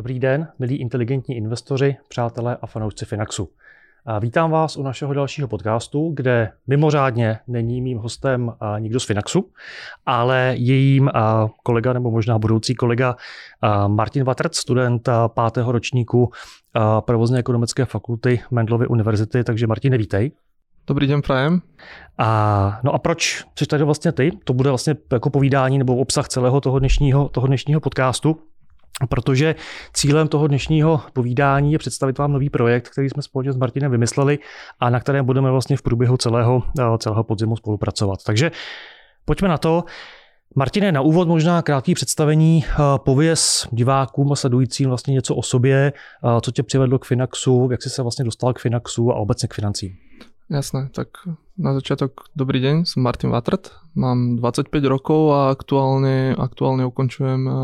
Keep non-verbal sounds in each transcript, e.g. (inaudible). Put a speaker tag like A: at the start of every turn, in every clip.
A: Dobrý den, milí inteligentní investoři, přátelé a fanoušci Finaxu. Vítám vás u našeho dalšího podcastu, kde mimořádně není mým hostem nikdo z Finaxu, ale jejím kolega nebo možná budoucí kolega Martin Vatrc, student pátého ročníku provozně ekonomické fakulty Mendlovy univerzity. Takže Martin, vítej.
B: Dobrý den, prajem.
A: A, no a proč jsi tady vlastně ty? To bude vlastně jako povídání nebo obsah celého toho dnešního, toho dnešního podcastu. Protože cílem toho dnešního povídání je představit vám nový projekt, který jsme společně s Martinem vymysleli a na kterém budeme vlastně v průběhu celého, eh, celého podzimu spolupracovat. Takže pojďme na to. Martine, na úvod možná krátký představení. Eh, pověz divákům a sledujícím vlastně něco o sobě, eh, co tě přivedlo k Finaxu, jak jsi se vlastně dostal k Finaxu a obecně k financím.
B: Jasné, tak na začiatok dobrý deň, som Martin Vatrt, mám 25 rokov a aktuálne, aktuálne ukončujem eh,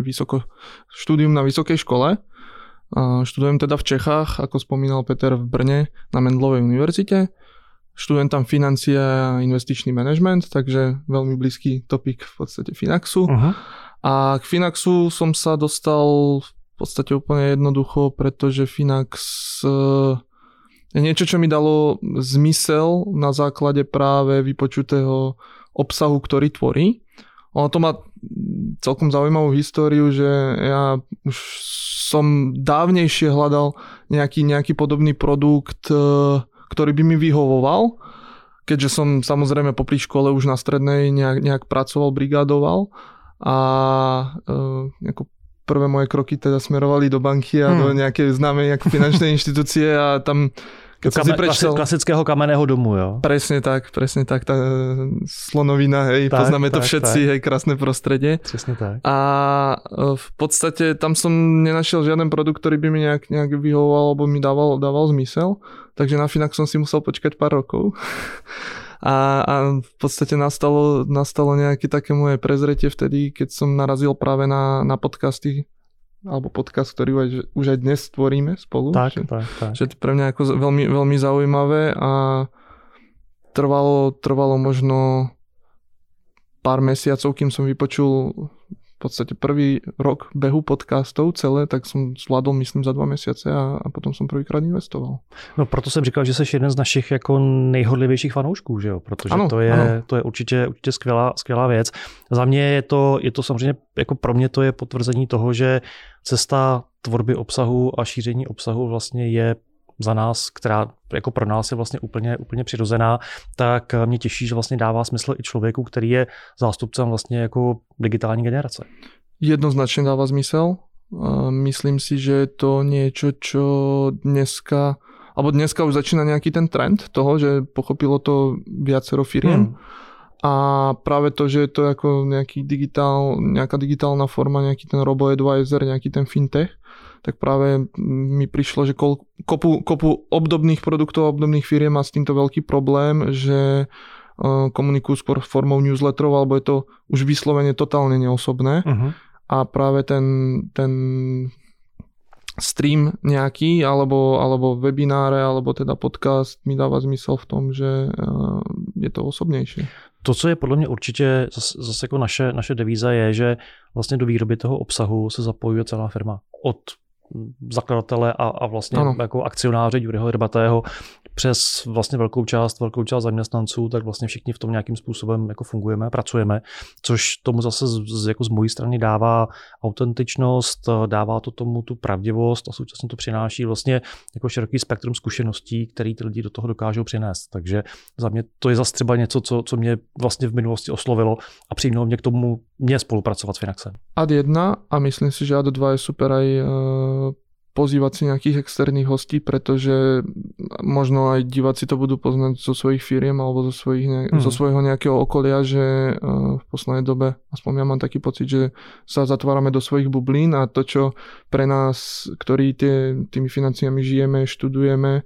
B: vysoko, štúdium na vysokej škole. Študujem teda v Čechách, ako spomínal Peter v Brne na Mendlovej univerzite. Študujem tam financie a investičný management, takže veľmi blízky topik v podstate Finaxu. Uh-huh. A k Finaxu som sa dostal v podstate úplne jednoducho, pretože Finax uh, niečo, čo mi dalo zmysel na základe práve vypočutého obsahu, ktorý tvorí. Ono to má celkom zaujímavú históriu, že ja už som dávnejšie hľadal nejaký, nejaký podobný produkt, e, ktorý by mi vyhovoval, keďže som samozrejme popri škole už na strednej nejak, nejak pracoval, brigádoval a e, prvé moje kroky teda smerovali do banky a hmm. do nejakej známej finančnej (laughs) inštitúcie a tam
A: keď som si prečítal... Klasického kamenného domu, jo?
B: Presne tak, presne tak, tá slonovina, hej, tak, poznáme tak, to všetci, tak. hej, krásne prostredie.
A: Presne tak.
B: A e, v podstate tam som nenašiel žiaden produkt, ktorý by mi nejak, nejak vyhovoval, alebo mi dával, dával zmysel, takže na Finax som si musel počkať pár rokov. (laughs) A, a v podstate nastalo, nastalo nejaké také moje prezretie vtedy, keď som narazil práve na, na podcasty alebo podcast, ktorý už, už aj dnes stvoríme spolu.
A: Tak,
B: že,
A: tak, tak.
B: Že to pre mňa ako veľmi, veľmi zaujímavé a trvalo, trvalo možno pár mesiacov, kým som vypočul podstate prvý rok behu podcastov celé, tak som zvládol, myslím, za dva měsíce a, a potom jsem prvýkrát investoval.
A: No proto jsem říkal, že jsi jeden z našich jako nejhodlivějších fanoušků, že jo? protože ano, to, je, ano. to je určitě, určitě skvělá, skvělá věc. Za mě je to, je to samozřejmě, jako pro mě to je potvrzení toho, že cesta tvorby obsahu a šíření obsahu vlastně je za nás, která jako pro nás je vlastně úplně, úplně přirozená, tak mě těší, že vlastně dává smysl i člověku, který je zástupcem vlastně jako digitální generace.
B: Jednoznačně dává smysl. Myslím si, že je to něco, čo dneska, alebo dneska už začíná nějaký ten trend toho, že pochopilo to viacero firiem. Hmm. A práve to, že je to jako nejaký digitál, nejaká digitálna forma, nejaký ten robo-advisor, nejaký ten fintech, tak práve mi prišlo, že kopu, kopu obdobných produktov, obdobných firiem má s týmto veľký problém, že eh, komunikujú skôr formou newsletterov, alebo je to už vyslovene totálne neosobné. Uh-huh. A práve ten, ten stream nejaký, alebo, alebo webináre, alebo teda podcast mi dáva zmysel v tom, že eh, je to osobnější.
A: To, co je podle mě určitě zase, zase jako naše, naše devíza, je, že vlastně do výroby toho obsahu se zapojuje celá firma. Od zakladatele a, a vlastně ano. jako akcionáře Juryho Herbatého přes vlastně velkou část, velkou část zaměstnanců, tak vlastně všichni v tom nějakým způsobem jako fungujeme, pracujeme, což tomu zase z, jako z mojí strany dává autentičnost, dává to tomu tu pravdivost a současně to přináší vlastně jako široký spektrum zkušeností, který ty lidi do toho dokážou přinést. Takže za mě to je zase třeba něco, co, co mě vlastně v minulosti oslovilo a přijmělo mě k tomu mě spolupracovat s Finaxem.
B: Ad 1 a myslím si, že Ad 2 je super aj uh pozývať si nejakých externých hostí, pretože možno aj diváci to budú poznať zo svojich firiem alebo zo, svojich ne- mm. zo svojho nejakého okolia, že uh, v poslednej dobe, aspoň ja mám taký pocit, že sa zatvárame do svojich bublín a to, čo pre nás, ktorí tie, tými financiami žijeme, študujeme,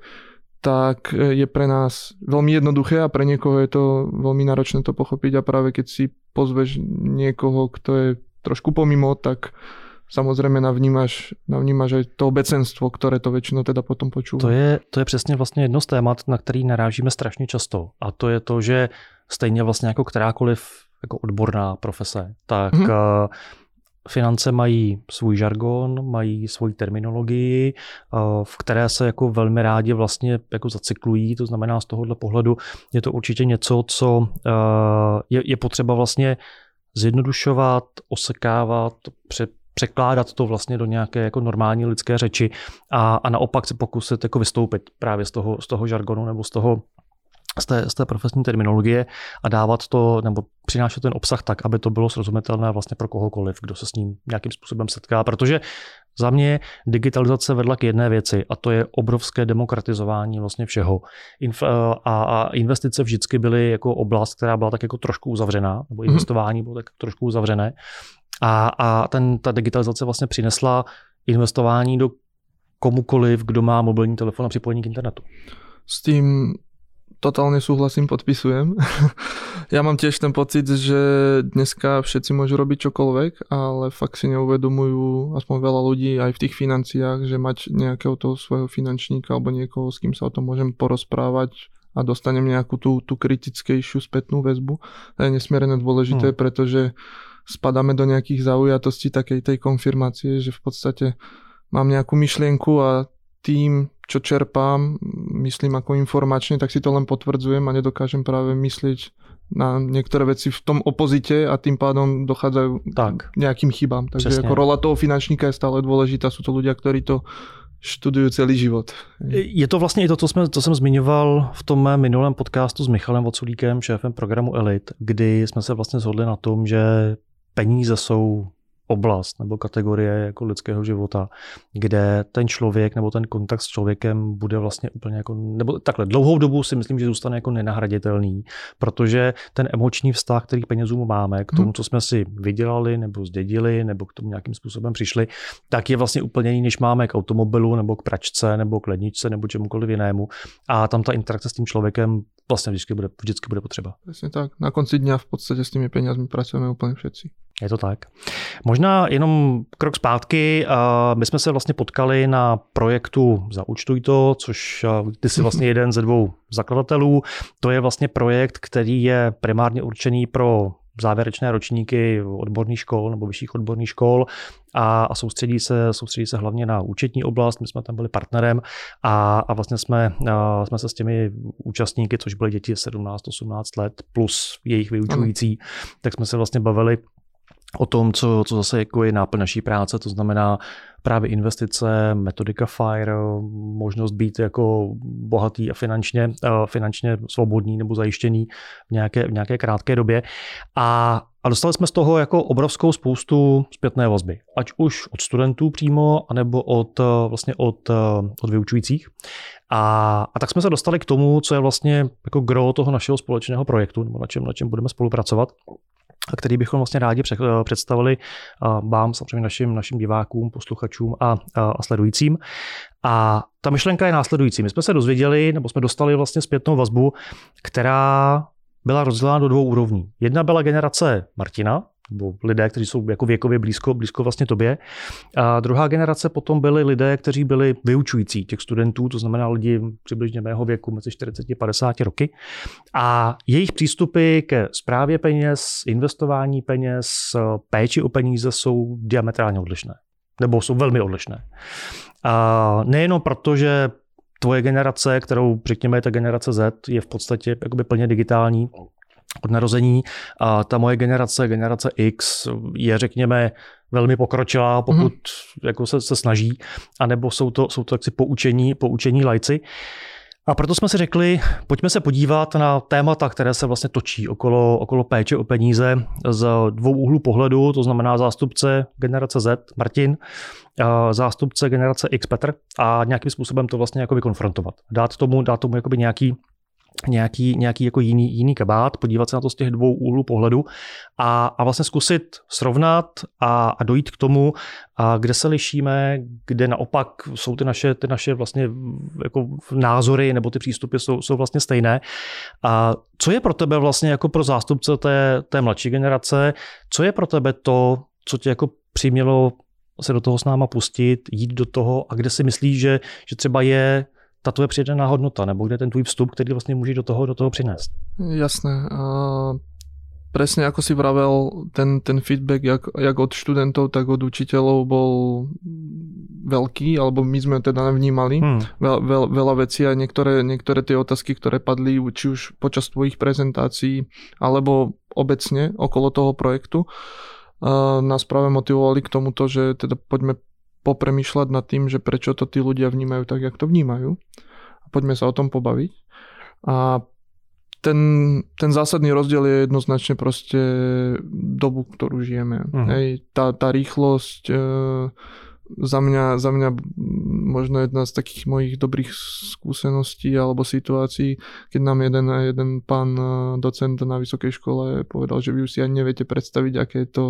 B: tak je pre nás veľmi jednoduché a pre niekoho je to veľmi náročné to pochopiť a práve keď si pozveš niekoho, kto je trošku pomimo, tak samozřejmě navnímáš, navnímáš aj to obecenstvo, které to většinou teda potom počúva.
A: To je, to je přesně vlastně jedno z témat, na který narážíme strašně často. A to je to, že stejně vlastně jako kterákoliv jako odborná profese, tak mm-hmm. finance mají svůj žargon, mají svoji terminologii, eh, v které se jako velmi rádi vlastně jako zacyklují, to znamená z tohohle pohledu je to určitě něco, co eh, je, je potřeba vlastně zjednodušovat, osekávat, pře, překládat to vlastně do nějaké jako normální lidské řeči a, a naopak se pokusit jako vystoupit právě z toho, z toho žargonu nebo z toho z té, z té profesní terminologie a dávat to nebo přinášet ten obsah tak, aby to bylo srozumitelné vlastně pro kohokoliv, kdo se s ním nějakým způsobem setká, protože za mě digitalizace vedla k jedné věci a to je obrovské demokratizování vlastně všeho. Inf- a, a investice vždycky byly jako oblast, která byla tak jako trošku uzavřená, nebo mhm. investování bylo tak trošku uzavřené. A, a ten, ta digitalizace vlastně přinesla investování do komukoliv, kdo má mobilní telefon a připojení k internetu.
B: S tím totálne súhlasím, podpisujem. (laughs) ja mám tiež ten pocit, že dneska všetci môžu robiť čokoľvek, ale fakt si neuvedomujú, aspoň veľa ľudí aj v tých financiách, že mať nejakého toho svojho finančníka alebo niekoho, s kým sa o tom môžem porozprávať a dostanem nejakú tú, tú kritickejšiu spätnú väzbu. To je nesmierne dôležité, hmm. pretože spadáme do nejakých zaujatostí takej tej konfirmácie, že v podstate mám nejakú myšlienku a tým, čo čerpám, myslím ako informačne, tak si to len potvrdzujem a nedokážem práve myslieť na niektoré veci v tom opozite a tým pádom dochádzajú tak. nejakým chybám. Takže Přesně. ako rola toho finančníka je stále dôležitá. Sú to ľudia, ktorí to študují celý život.
A: Je to vlastně i to, co, jsme, co jsem zmiňoval v tom mém minulém podcastu s Michalem Voculíkem, šéfem programu Elite, kdy jsme se vlastně shodli na tom, že peníze jsou oblast nebo kategorie jako lidského života, kde ten člověk nebo ten kontakt s člověkem bude vlastně úplně jako, nebo takhle dlouhou dobu si myslím, že zůstane jako nenahraditelný, protože ten emoční vztah, který penězům máme, k tomu, mhm. co jsme si vydělali nebo zdědili, nebo k tomu nějakým způsobem přišli, tak je vlastně úplně jiný, než máme k automobilu nebo k pračce nebo k ledničce nebo čemukoliv jinému. A tam ta interakce s tím člověkem vlastně vždycky bude, vždycky bude potřeba.
B: Přesně tak. Na konci dňa v podstatě s těmi penězmi pracujeme úplně všetci.
A: Je to tak. Možná jenom krok zpátky. My jsme se vlastně potkali na projektu Zaučtuj to, což ty jsi vlastně jeden ze dvou zakladatelů. To je vlastně projekt, který je primárně určený pro závěrečné ročníky odborných škol nebo vyšších odborných škol a, a soustředí, se, soustředí se hlavně na účetní oblast. My jsme tam byli partnerem a, a vlastně jsme, a jsme se s těmi účastníky, což byly děti 17-18 let plus jejich vyučující, tak jsme se vlastně bavili o tom, co, co zase jako je náplň naší práce, to znamená právě investice, metodika FIRE, možnost být jako bohatý a finančně, finančně svobodný nebo zajištěný v nějaké, v nějaké krátké době. A, a dostali jsme z toho jako obrovskou spoustu zpětné vazby, ať už od studentů přímo, anebo od, vlastně od, od vyučujících. A, a tak jsme se dostali k tomu, co je vlastně jako gro toho našeho společného projektu, nebo na čem, na čem budeme spolupracovat a který bychom vlastně rádi představili vám, samozřejmě našim, našim divákům, posluchačům a, a, a sledujícím. A ta myšlenka je následující. My jsme se dozvěděli, nebo jsme dostali vlastně zpětnou vazbu, která byla rozdělena do dvou úrovní. Jedna byla generace Martina, nebo lidé, kteří jsou jako věkově blízko, blízko vlastně tobě. A druhá generace potom byli lidé, kteří byli vyučující těch studentů, to znamená lidi přibližně mého věku, mezi 40 a 50 roky. A jejich přístupy ke správě peněz, investování peněz, péči o peníze jsou diametrálně odlišné. Nebo jsou velmi odlišné. A nejenom proto, že tvoje generace, kterou řekněme je ta generace Z, je v podstatě jakoby plně digitální, od narození a ta moje generace, generace X, je řekněme velmi pokročilá, pokud mm-hmm. jako se, se snaží, anebo jsou to, jsou to jaksi poučení, poučení lajci. A proto jsme si řekli, pojďme se podívat na témata, které se vlastně točí okolo, okolo péče o peníze z dvou úhlů pohledu, to znamená zástupce generace Z, Martin, zástupce generace X, Petr, a nějakým způsobem to vlastně jako konfrontovat. Dát tomu, dát tomu jakoby nějaký nějaký, nějaký jako jiný, jiný kabát, podívat se na to z těch dvou úhlů pohledu a, a vlastně zkusit srovnat a, a dojít k tomu, a kde se lišíme, kde naopak jsou ty naše, ty naše vlastně jako názory nebo ty přístupy jsou, jsou vlastně stejné. A co je pro tebe vlastně jako pro zástupce té, té mladší generace, co je pro tebe to, co tě jako přimělo se do toho s náma pustit, jít do toho a kde si myslíš, že, že třeba je ta tvoje přidaná hodnota, nebo kde ten tvůj vstup, který vlastně můžeš do toho, do toho přinést.
B: Jasné. A presne ako si vravel, ten, ten feedback jak, jak od študentov, tak od učiteľov bol veľký, alebo my sme teda nevnímali hmm. veľ, veľ, veľa vecí a niektoré, niektoré tie otázky, ktoré padli či už počas tvojich prezentácií, alebo obecne okolo toho projektu, uh, nás práve motivovali k tomuto, že teda poďme popremýšľať nad tým, že prečo to tí ľudia vnímajú tak, jak to vnímajú. A poďme sa o tom pobaviť. A ten, ten zásadný rozdiel je jednoznačne proste dobu, ktorú žijeme. Uh-huh. Hej, tá, tá rýchlosť e, za mňa, za mňa možno jedna z takých mojich dobrých skúseností alebo situácií, keď nám jeden, jeden pán e, docent na vysokej škole povedal, že vy už si ani neviete predstaviť, aké je to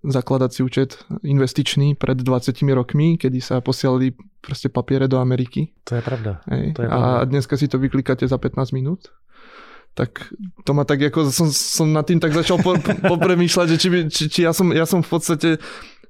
B: zakladať si účet investičný pred 20 rokmi, kedy sa posielali proste papiere do Ameriky.
A: To je pravda. To je
B: pravda. A dneska si to vyklikáte za 15 minút tak to ma tak ako som, som nad tým tak začal po, popremýšľať, že či, by, či, či ja, som, ja som v podstate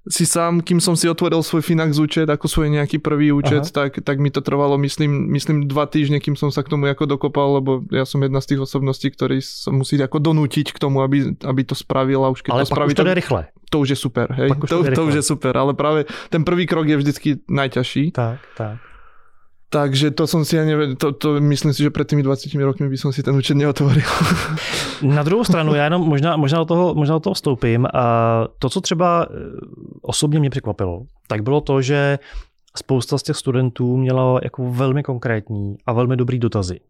B: si sám, kým som si otvoril svoj Finax účet, ako svoj nejaký prvý účet, tak, tak mi to trvalo, myslím, myslím dva týždne, kým som sa k tomu ako dokopal, lebo ja som jedna z tých osobností, ktorý sa musí ako donútiť k tomu, aby, aby to spravil a už keď
A: ale
B: to spraví,
A: to je rýchle.
B: To už je super, hej. Už to, to, to už je super, ale práve ten prvý krok je vždycky najťažší.
A: Tak, tak.
B: Takže to som si ja neviem, to, to myslím si, že před tými 20 rokmi by som si ten účet neotvoril. (laughs)
A: Na druhou stranu, já jenom možná, možná, do toho, možná do toho vstoupím. A to, co třeba eh, osobně mě překvapilo, tak bylo to, že spousta z těch studentů měla jako velmi konkrétní a velmi dobrý dotazy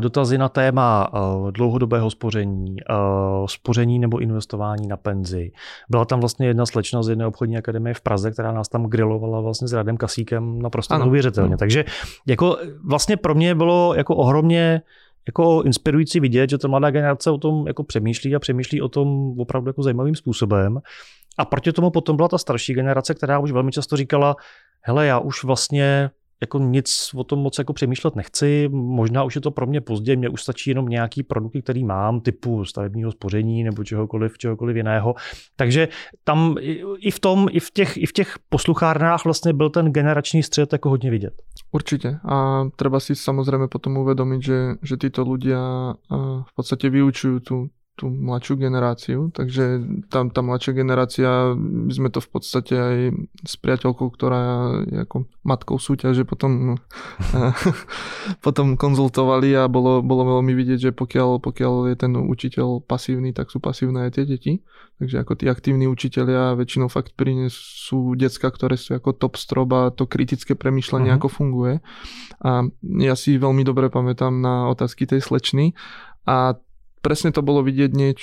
A: dotazy na téma eh, dlouhodobého spoření, eh, spoření nebo investování na penzi. Byla tam vlastně jedna slečna z jedné obchodní akademie v Praze, která nás tam grilovala vlastně s Radem Kasíkem naprosto ano. neuvěřitelně. Takže jako vlastně pro mě bylo jako ohromně jako inspirující vidět, že ta mladá generace o tom jako přemýšlí a přemýšlí o tom opravdu jako zajímavým způsobem. A proti tomu potom byla ta starší generace, která už velmi často říkala, hele, já už vlastně jako nic o tom moc jako přemýšlet nechci, možná už je to pro mě pozdě, mě už stačí jenom nějaký produkty, který mám, typu stavebního spoření nebo čehokoliv, čehokoliv jiného. Takže tam i v tom, i v těch, i v těch posluchárnách vlastně byl ten generační střed jako hodně vidět.
B: Určitě. A třeba si samozřejmě potom uvědomit, že, že tyto ľudia v podstatě vyučují tu, tú mladšiu generáciu, takže tam tá mladšia generácia, my sme to v podstate aj s priateľkou, ktorá je ako matkou súťaže potom, (laughs) potom konzultovali a bolo, bolo veľmi vidieť, že pokiaľ, pokiaľ je ten učiteľ pasívny, tak sú pasívne aj tie deti. Takže ako tí aktívni učiteľia väčšinou fakt prinesú decka, ktoré sú ako top strop a to kritické premýšľanie uh-huh. ako funguje. A ja si veľmi dobre pamätám na otázky tej slečny a presne to bolo vidieť nieč,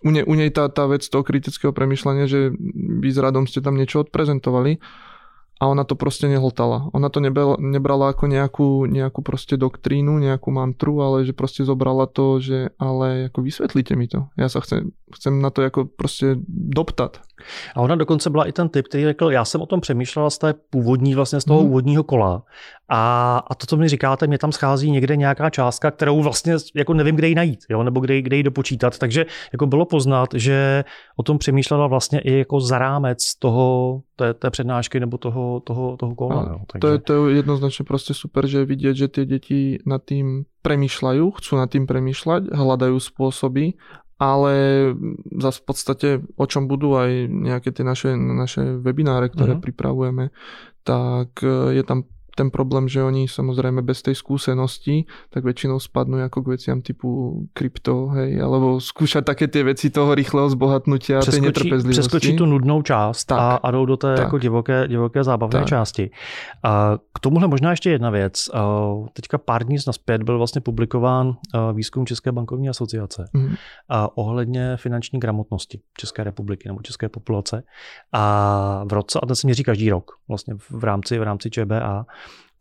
B: u, nej, u nej tá, tá vec toho kritického premyšľania, že vy s Radom ste tam niečo odprezentovali a ona to proste nehltala. Ona to nebrala, nebrala ako nejakú, nejakú proste doktrínu, nejakú mantru, ale že proste zobrala to, že ale ako vysvetlíte mi to. Ja sa chcem, chcem na to jako proste doptat.
A: A ona dokonce byla i ten typ, který řekl, já jsem o tom přemýšlela z té původní, vlastně z toho hmm. úvodního kola. A, a to, co mi říkáte, mě tam schází někde nějaká částka, kterou vlastně jako nevím, kde ji najít, jo? nebo kde, kde ji dopočítat. Takže jako bylo poznat, že o tom přemýšlela vlastně i jako za rámec toho, té, té přednášky nebo toho, toho, toho kola. jo?
B: Takže... To, je, to je jednoznačně prostě super, že vidět, že ty děti nad tím premýšľajú, chcú nad tým premýšľať, hľadajú spôsoby ale zase v podstate o čom budú aj nejaké tie naše, naše webináre, ktoré uh-huh. pripravujeme, tak je tam ten problém, že oni samozrejme bez tej skúsenosti, tak väčšinou spadnú ako k veciam typu krypto, hej, alebo skúšať také tie veci toho rýchleho zbohatnutia a tej netrpezlivosti.
A: Přeskočí tu nudnou část tak, a, a jdou do té tak. jako divoké, divoké zábavné tak. části. A k tomuhle možná ještě jedna věc. Teďka pár dní naspět byl vlastně publikován výzkum České bankovní asociace mm. a ohledně finanční gramotnosti České republiky nebo České populace. A v roce, a ten se měří každý rok, vlastně v rámci, v rámci ČBA,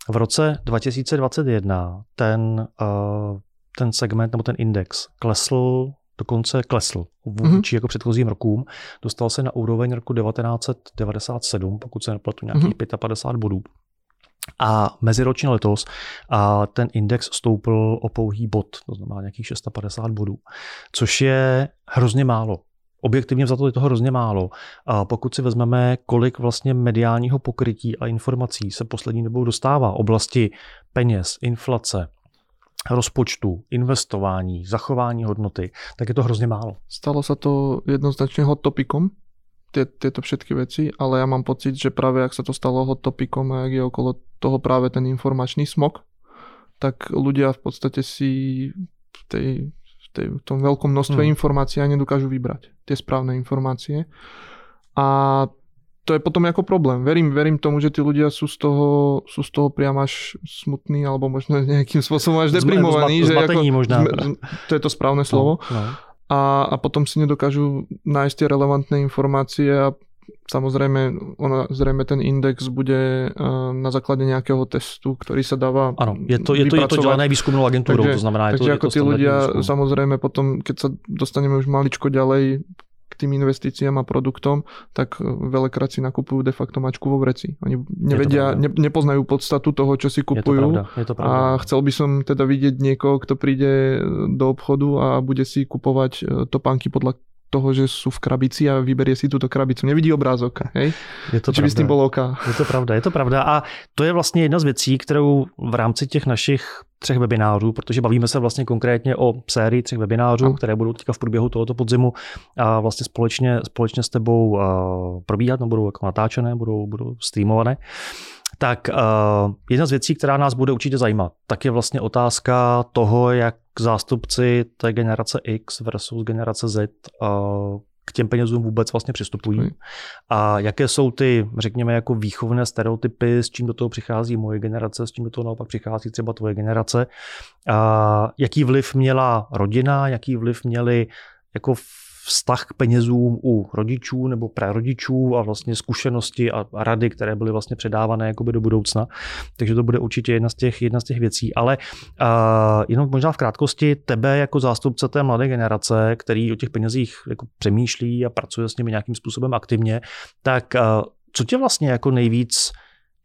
A: v roce 2021 ten, uh, ten segment nebo ten index klesl, dokonce klesl vůči mm-hmm. jako předchozím rokům. Dostal se na úroveň roku 1997, pokud se nepletu, nějakých mm-hmm. 55 bodů. A meziročně letos a ten index stoupl o pouhý bod, to znamená nějakých 650 bodů, což je hrozně málo objektivně za to je toho hrozně málo. A pokud si vezmeme, kolik vlastně mediálního pokrytí a informací se poslední dobou dostává oblasti peněz, inflace, rozpočtu, investování, zachování hodnoty, tak je to hrozně málo.
B: Stalo se to jednoznačně hot topicom, tie, tieto všetky veci, ale ja mám pocit, že práve ak sa to stalo hot topicom a ak je okolo toho práve ten informačný smog, tak ľudia v podstate si v, tej, tej, v tom veľkom množstve hmm. informácií nedokážu vybrať tie správne informácie. A to je potom jako problém. Verím, verím tomu, že ty ľudia sú z toho, sú z toho priam až smutní alebo možno (laughs) nejakým spôsobom až deprimovaní.
A: Zma, že ako, možná.
B: To je to správne slovo. No, no. A, a potom si nedokážu nájsť tie relevantné informácie a Samozrejme, ona, zrejme ten index bude uh, na základe nejakého testu, ktorý sa dáva
A: Áno, je to, je to, je to dělané výskumnou agentúrou,
B: takže,
A: to znamená,
B: je
A: takže
B: to, ako
A: je to
B: tí ľudia,
A: výskum.
B: samozrejme potom, keď sa dostaneme už maličko ďalej, tým investíciám a produktom, tak veľakrát si nakupujú de facto mačku vo vreci. Oni nevedia, ne, nepoznajú podstatu toho, čo si kupujú.
A: Je to pravda, je to pravda.
B: A chcel by som teda vidieť niekoho, kto príde do obchodu a bude si kupovať e, topánky podľa toho, že sú v krabici a vyberie si tuto krabicu. Nevidí obrázok, hej?
A: Je to
B: Či by s tím bylo oka.
A: Je to pravda, je to pravda. A to je vlastně jedna z věcí, kterou v rámci těch našich třech webinářů, protože bavíme se vlastně konkrétně o sérii třech webinářů, a. které budou teďka v průběhu tohoto podzimu a vlastně společně, společně s tebou uh, probíhat, no budou jako natáčené, budou, budou streamované. Tak uh, jedna z věcí, která nás bude určitě zajímat, tak je vlastně otázka toho, jak zástupci té generace X versus generace Z k těm penězům vůbec vlastně přistupují. A jaké jsou ty, řekněme, jako výchovné stereotypy, s čím do toho přichází moje generace, s čím do toho naopak přichází třeba tvoje generace. A jaký vliv měla rodina, jaký vliv měli jako vztah k penězům u rodičů nebo prarodičů a vlastně zkušenosti a rady, které byly vlastně předávané jakoby do budoucna. Takže to bude určitě jedna z těch, jedna z těch věcí. Ale uh, jenom možná v krátkosti, tebe jako zástupce té mladé generace, který o těch penězích jako přemýšlí a pracuje s nimi nějakým způsobem aktivně, tak uh, co tě vlastně jako nejvíc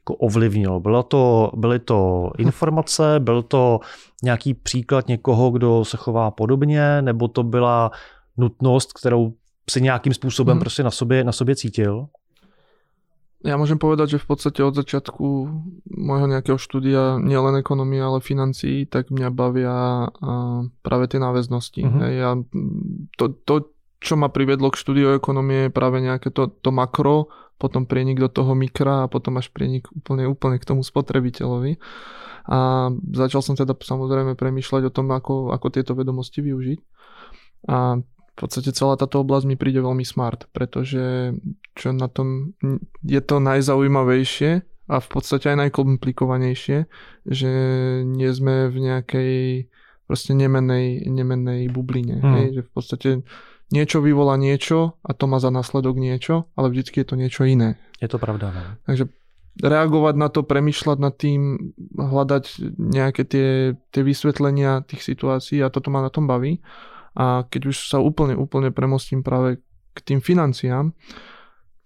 A: jako ovlivnilo? Bylo to, byly to informace, byl to nějaký příklad někoho, kdo se chová podobně, nebo to byla nutnost, kterou si nějakým způsobem hmm. prostě na sobě, na sobě cítil?
B: Ja môžem povedať, že v podstate od začiatku môjho nejakého štúdia nielen ekonomie, ale financií, tak mňa bavia práve tie náväznosti. Mm-hmm. Hej, ja, to, to, čo ma priviedlo k štúdiu ekonomie, je práve nejaké to, to makro, potom prienik do toho mikra a potom až prienik úplne, úplne k tomu spotrebiteľovi. A začal som teda samozrejme premýšľať o tom, ako, ako tieto vedomosti využiť. A v podstate celá táto oblasť mi príde veľmi smart, pretože čo na tom je to najzaujímavejšie a v podstate aj najkomplikovanejšie, že nie sme v nejakej proste nemenej, nemenej bubline. Hmm. Hej? Že v podstate niečo vyvolá niečo a to má za následok niečo, ale vždycky je to niečo iné.
A: Je to pravda. Ne?
B: No. Takže reagovať na to, premyšľať nad tým, hľadať nejaké tie, tie vysvetlenia tých situácií a toto ma na tom baví. A keď už sa úplne, úplne premostím práve k tým financiám,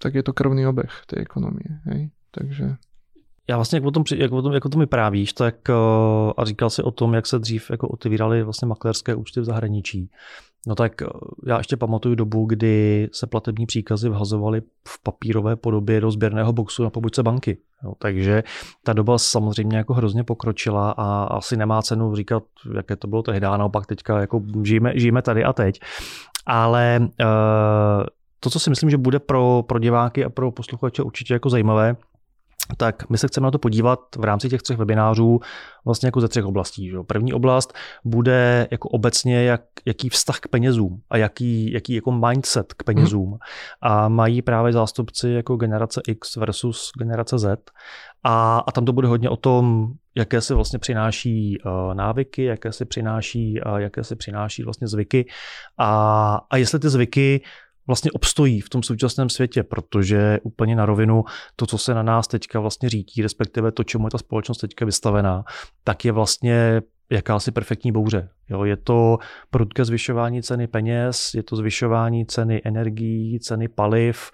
B: tak je to krvný obeh tej ekonomie. Hej? Takže
A: já vlastně, jak o tom, jak o tom, jak o tom vyprávíš, tak eh, a říkal si o tom, jak se dřív jako otevíraly vlastně maklerské účty v zahraničí. No tak eh, já ještě pamatuju dobu, kdy se platební příkazy vhazovaly v papírové podobě do sběrného boxu na pobočce banky. No, takže ta doba samozřejmě jako hrozně pokročila a asi nemá cenu říkat, jaké to bylo tehdy, naopak teďka jako žijeme, žijeme tady a teď. Ale uh, to, co si myslím, že bude pro, pro diváky a pro posluchače určitě jako zajímavé, tak my se chceme na to podívat v rámci těch třech webinářů vlastně jako ze třech oblastí. Že? První oblast bude jako obecně, jak, jaký vztah k penězům a jaký, jaký jako mindset k penězům. Hmm. A mají právě zástupci jako generace X versus generace Z. A, a tam to bude hodně o tom, jaké si vlastně přináší uh, návyky, jaké si přináší, uh, jaké si přináší vlastně zvyky a, a jestli ty zvyky vlastně obstojí v tom současném světě, protože úplně na rovinu to, co se na nás teďka vlastně řídí, respektive to, čemu je ta společnost teďka vystavená, tak je vlastně jakási perfektní bouře. Jo, je to prudké zvyšování ceny peněz, je to zvyšování ceny energií, ceny paliv,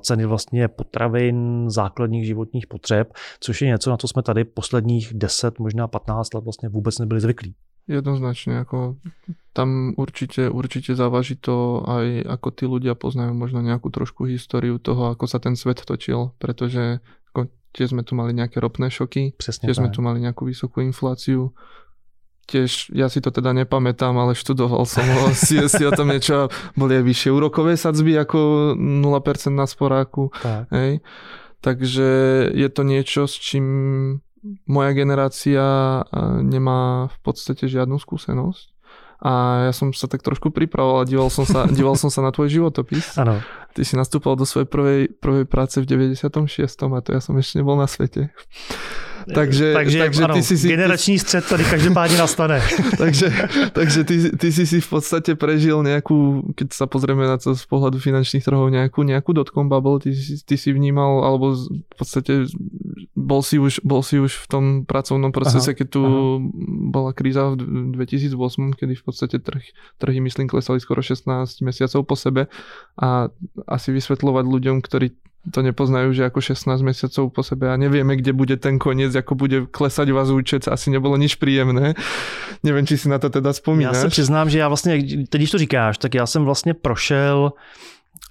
A: ceny vlastně potravin, základních životních potřeb, což je něco, na co jsme tady posledních 10, možná 15 let vlastně vůbec nebyli zvyklí.
B: Jednoznačne, ako tam určite, určite závaží to aj ako tí ľudia poznajú možno nejakú trošku históriu toho, ako sa ten svet točil, pretože ako, tiež sme tu mali nejaké ropné šoky,
A: Přesně
B: tiež
A: tak.
B: sme tu mali nejakú vysokú infláciu, tiež, ja si to teda nepamätám, ale študoval som ho, (laughs) si, si o tom niečo, boli aj vyššie úrokové sadzby ako 0% na sporáku,
A: Tak.
B: hej. Takže je to niečo, s čím moja generácia nemá v podstate žiadnu skúsenosť. A ja som sa tak trošku pripravoval a díval som sa, (laughs) díval som sa na tvoj životopis.
A: Ano.
B: Ty si nastúpal do svojej prvej, prvej práce v 96. a to ja som ešte nebol na svete. Takže,
A: takže,
B: takže
A: ano,
B: ty si si...
A: generační střed tady každopádně nastane. (laughs)
B: takže takže ty, ty si si v podstate prežil nejakú, keď sa pozrieme na to z pohľadu finančných trhov, nejakú, nejakú dotcom bubble, ty, si- ty si vnímal, alebo v podstate bol si už, bol si už v tom pracovnom procese,
A: Aha,
B: keď tu
A: aha.
B: bola kríza v d- 2008, kedy v podstate trh, trhy, myslím, klesali skoro 16 mesiacov po sebe a asi vysvetľovať ľuďom, ktorí to nepoznajú, že ako 16 mesiacov po sebe a nevieme, kde bude ten koniec, ako bude klesať vás účet, asi nebolo nič príjemné. Neviem, či si na to teda
A: Já
B: spomínáš.
A: se přiznám, že já vlastně, teď když to říkáš, tak já jsem vlastně prošel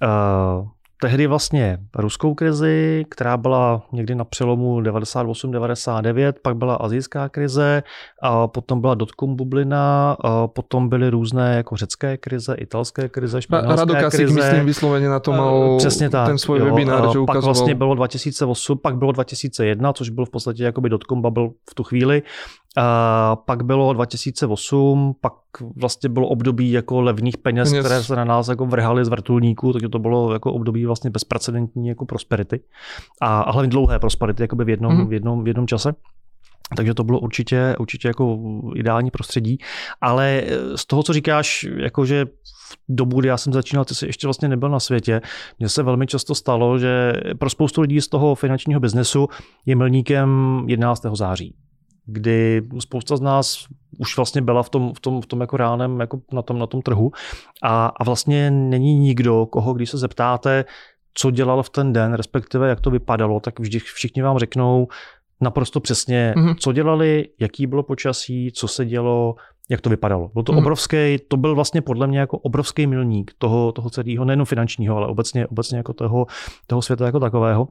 A: uh, tehdy vlastně ruskou krizi, která byla někdy na přelomu 98-99, pak byla azijská krize, a potom byla dotcom bublina, a potom byly různé jako řecké krize, italské krize, španělské
B: Rado Kasík,
A: krize.
B: myslím, vyslovene na to mal
A: Přesně tak.
B: ten svůj
A: jo.
B: webinár, že
A: Pak vlastně bylo 2008, pak bylo 2001, což byl v podstatě jakoby dotcom bubble v tu chvíli. A pak bylo 2008, pak vlastně bylo období jako levných peněz,
B: Peněz.
A: které se na nás jako vrhaly z vrtulníků, takže to bylo jako období vlastně bezprecedentní jako prosperity. A, a hlavně dlouhé prosperity jakoby v jednom,
B: Mhm.
A: v jednom, v jednom čase. Takže to bylo určitě, určitě jako ideální prostředí. Ale eh, z toho, co říkáš, jakože v dobu, kdy já jsem začínal, ty jsi ještě vlastně nebyl na světě, mně se velmi často stalo, že pro spoustu lidí z toho finančního biznesu je milníkem 11. září kdy spousta z nás už vlastně byla v tom, v tom, v tom jako reálném, jako na tom, na tom trhu a, a vlastně není nikdo, koho, když se zeptáte, co dělal v ten den, respektive jak to vypadalo, tak vždy všichni vám řeknou naprosto přesně,
B: Mhm.
A: mm-hmm. co dělali, jaký bylo počasí, co se dělo, jak to vypadalo. Byl to
B: Mhm.
A: mm-hmm. obrovský, to byl vlastně podle mě jako obrovský milník toho, toho celého, nejenom finančního, ale obecně, obecně jako toho, toho světa jako takového.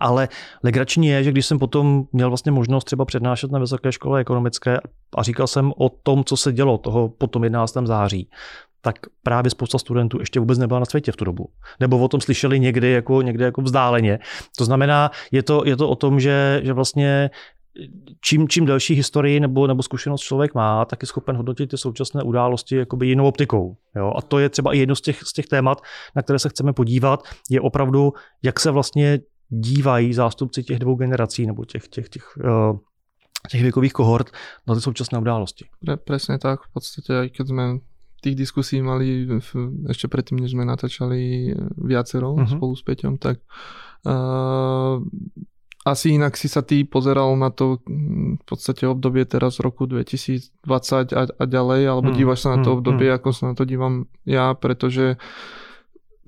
A: Ale legrační je, že když jsem potom měl vlastně možnost třeba přednášet na vysoké škole ekonomické a říkal jsem o tom, co se dělo toho po tom 11. září, tak právě spousta studentů ještě vůbec nebyla na světě v tu dobu. Nebo o tom slyšeli někdy jako, někde jako vzdáleně. To znamená, je to, je to o tom, že, že vlastně čím, čím delší historii nebo, nebo zkušenost člověk má, tak je schopen hodnotit ty současné události jakoby jinou optikou. Jo? A to je třeba i jedno z těch, z těch témat, na které se chceme podívat, je opravdu, jak se vlastně dívají zástupci těch dvou generací nebo těch, těch, těch, uh, těch věkových kohort na ty současné události.
B: Pre, presne tak, v podstate aj keď sme tých diskusí mali v, ešte predtým, než sme natáčali viacero
A: Mhm.
B: uh-huh. spolu s Peťom, tak uh, asi inak si sa ty pozeral na to mm, v podstate obdobie teraz roku 2020 a, a ďalej, alebo
A: Hmm,
B: dívaš sa na to
A: hmm,
B: obdobie, ako sa na to dívam ja, pretože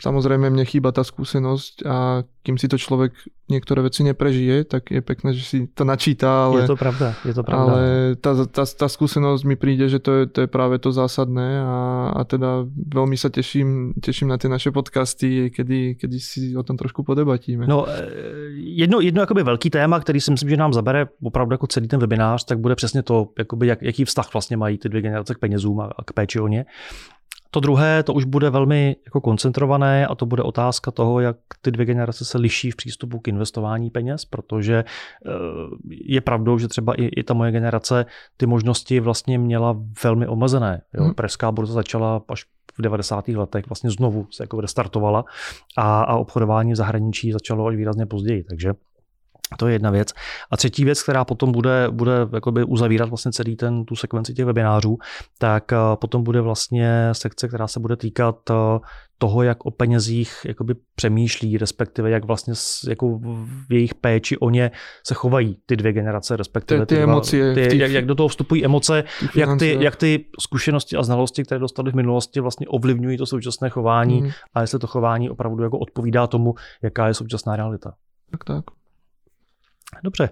B: samozrejme mne chýba tá skúsenosť a kým si to človek niektoré veci neprežije, tak je pekné, že si to načíta, ale...
A: Je to pravda, je to pravda.
B: Ale tá, tá, tá skúsenosť mi príde, že to je, to je práve to zásadné a, a teda veľmi sa teším, teším na tie naše podcasty, kedy, kedy si o tom trošku podebatíme.
A: No, eh, jedno, jedno jakoby velký téma, který si myslím, že nám zabere opravdu jako celý ten webinář, tak bude přesně to, jakoby jak, jaký vztah vlastně mají ty dvě generace k penězům a, a k péči o ně. To druhé, to už bude velmi jako koncentrované a to bude otázka toho, jak ty dvě generace se liší v přístupu k investování peněz, protože eh, je pravdou, že třeba i, i ta moje generace ty možnosti vlastně měla velmi omezené. Jo?
B: Hmm.
A: Pražská burza začala až v 90. letech vlastně znovu se jako restartovala a, a obchodování v zahraničí začalo až výrazně později. Takže to je jedna věc. A třetí věc, která potom bude, bude jakoby uzavírat vlastně celý ten, tu sekvenci těch webinářů, tak eh, potom bude vlastně sekce, která se bude týkat eh, toho, jak o penězích jakoby přemýšlí, respektive jak vlastně jako v jejich péči o ně se chovají ty dvě generace, respektive
B: ty, ty,
A: dva,
B: emocie.
A: ty,
B: Těch,
A: jak, jak do toho vstupují emoce,
B: ty
A: jak ty, jak ty zkušenosti a znalosti, které dostali v minulosti, vlastně ovlivňují to současné chování
B: mm.
A: a jestli to chování opravdu jako odpovídá tomu, jaká je současná realita.
B: Tak, tak.
A: Dobře.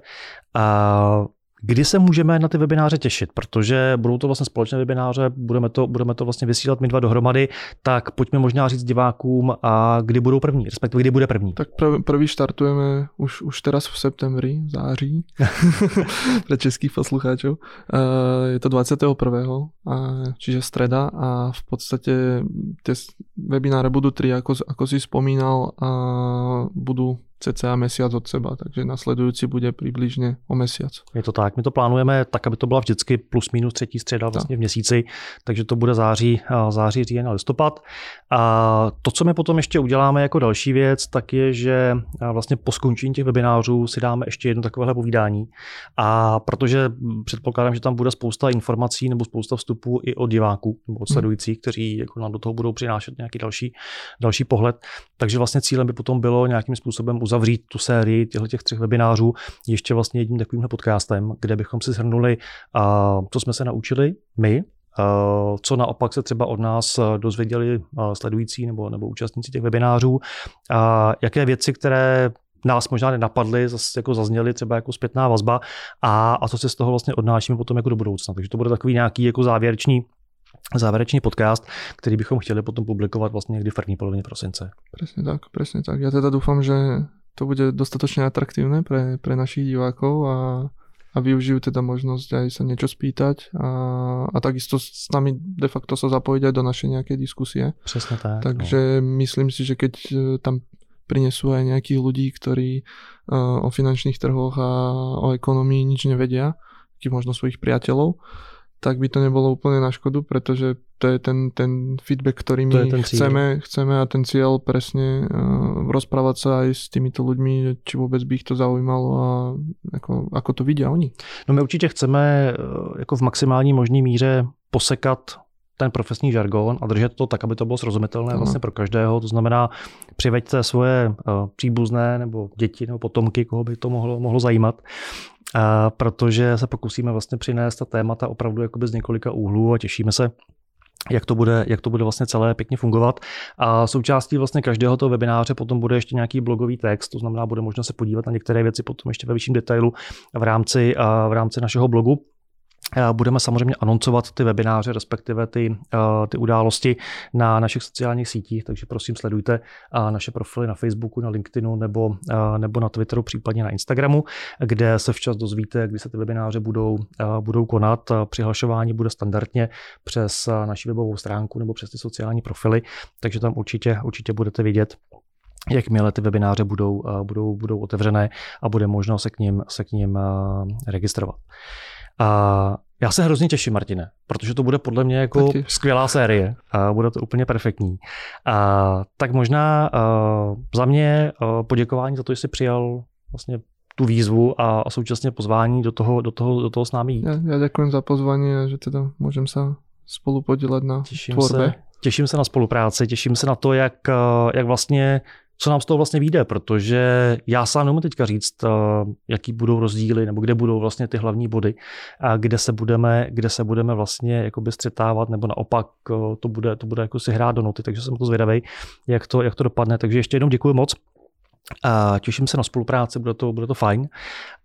A: A Kdy se můžeme na ty webináře těšit? Protože budou to vlastně společné webináře, budeme to, budeme to vlastně vysílat my dva dohromady, tak pojďme možná říct divákům, a kdy budou první, respektive kdy bude první.
B: Tak prv, první startujeme už, už teraz v septembri, v září, (laughs) (laughs) pro českých poslucháčů. Eh, je to 21. čiže streda a v podstatě ty webináře budou tři, jako, jako si vzpomínal, a budou cca mesiac od seba, takže nasledující bude přibližně o mesiac.
A: Je to tak, my to plánujeme tak, aby to byla vždycky plus minus třetí středa vlastně v měsíci, takže to bude září, září, říjen a listopad. A to, co my potom ještě uděláme jako další věc, tak je, že vlastně po skončení těch webinářů si dáme ještě jedno takovéhle povídání. A protože předpokládám, že tam bude spousta informací nebo spousta vstupů i od diváků nebo od hmm. sledujících, kteří jako nám do toho budou přinášet nějaký další, další pohled. Takže vlastně cílem by potom bylo nějakým způsobem uzavřít tu sérii těch třech webinářů ještě vlastně jedním takovým podcastem, kde bychom si shrnuli, co jsme se naučili my, co naopak se třeba od nás dozvěděli sledující nebo, nebo účastníci těch webinářů, jaké věci, které nás možná nenapadly, zase jako zazněly třeba jako zpětná vazba a, a co se z toho vlastně odnášíme potom jako do budoucna. Takže to bude takový nějaký jako závěrečný závěrečný podcast, který bychom chtěli potom publikovat vlastně někdy v první polovině prosince.
B: Přesně tak, přesně tak. Já teda doufám, že to bude dostatočne atraktívne pre, pre našich divákov a, a využijú teda možnosť aj sa niečo spýtať a, a takisto s nami de facto sa zapojiť aj do našej nejakej diskusie.
A: Přesne tak.
B: Takže no. myslím si, že keď e, tam prinesú aj nejakých ľudí, ktorí uh, o finančných trhoch a o ekonomii nič nevedia, takých možno svojich priateľov, tak by to nebolo úplne na škodu, pretože to je ten, ten feedback, ktorý my chceme, chceme a ten cieľ presne uh, rozprávať sa aj s týmito ľuďmi, či vôbec by ich to zaujímalo a ako, ako to vidia oni.
A: No my určitě chceme jako v maximální možný míře posekat ten profesní žargon a držet to tak, aby to bylo srozumitelné no. vlastně pro každého. To znamená, přiveďte svoje uh, příbuzné nebo děti nebo potomky, koho by to mohlo, mohlo zajímat protože se pokusíme vlastně přinést ta témata opravdu jakoby z několika úhlů a těšíme se, jak to, bude, jak to bude vlastně celé pěkně fungovat. A součástí vlastně každého toho webináře potom bude ještě nějaký blogový text, to znamená, bude možno se podívat na některé věci potom ještě ve vyšším detailu v rámci, v rámci našeho blogu. Budeme samozřejmě anoncovat ty webináře, respektive ty, eh, ty události na našich sociálních sítích, takže prosím sledujte eh, naše profily na Facebooku, na LinkedInu nebo, eh, nebo na Twitteru, případně na Instagramu, kde se včas dozvíte, kdy se ty webináře budou, budou konat. Přihlašování bude standardně přes naši webovou stránku nebo přes ty sociální profily, takže tam určitě, určitě budete vidět, jakmile ty webináře budou, budou, budou otevřené a bude možno se k ním, se k ním registrovat. A já se hrozně těším, Martine, protože to bude podle mě jako skvělá série a bude to úplně perfektní. A, tak možná a, za mě a, poděkování za to, že jsi přijal vlastně tu výzvu a, a současně pozvání do toho, do toho, do toho s námi jít.
B: Já, já děkuji za pozvání a že teda můžeme se spolu podílet na těším tvorbě.
A: Se, těším se na spolupráci, těším se na to, jak, jak vlastně co nám z toho vlastně vyjde, protože já sám nemůžu teďka říct, eh, jaký budou rozdíly nebo kde budou vlastně ty hlavní body a kde se budeme, kde se budeme vlastně jakoby střetávat nebo naopak eh, to bude, to bude jako si hrát do noty, takže jsem to zvědavý, jak to, jak to dopadne. Takže ještě jednou děkuji moc. A těším se na spolupráci, bude to, bude to fajn.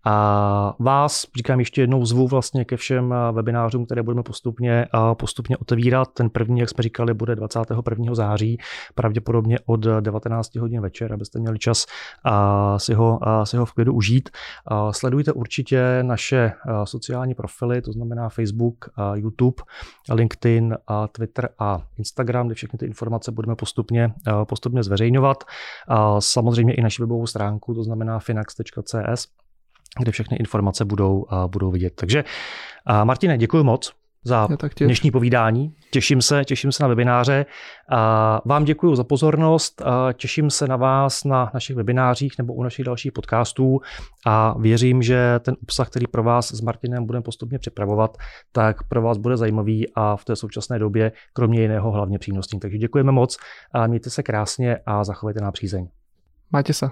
A: A vás, říkám ještě jednou, zvu vlastně ke všem webinářům, které budeme postupně, postupně otevírat. Ten první, jak jsme říkali, bude 21. září, pravděpodobně od 19 hodin večer, abyste měli čas si ho, si ho v klidu užít. Sledujte určitě naše sociální profily, to znamená Facebook, YouTube, LinkedIn, Twitter a Instagram, kde všechny ty informace budeme postupně, postupně zveřejňovat. Samozřejmě i naši webovou stránku, to znamená finax.cs, kde všechny informace budou, budou vidět. Takže Martine, děkuji moc za dnešní povídání. Těším se, těším se na webináře. A vám děkuji za pozornost. A těším se na vás na našich webinářích nebo u našich dalších podcastů a věřím, že ten obsah, který pro vás s Martinem budeme postupně připravovat, tak pro vás bude zajímavý a v té současné době kromě jiného hlavně přínosný. Takže děkujeme moc a mějte se krásně a zachovejte na přízeň.
B: Majte sa.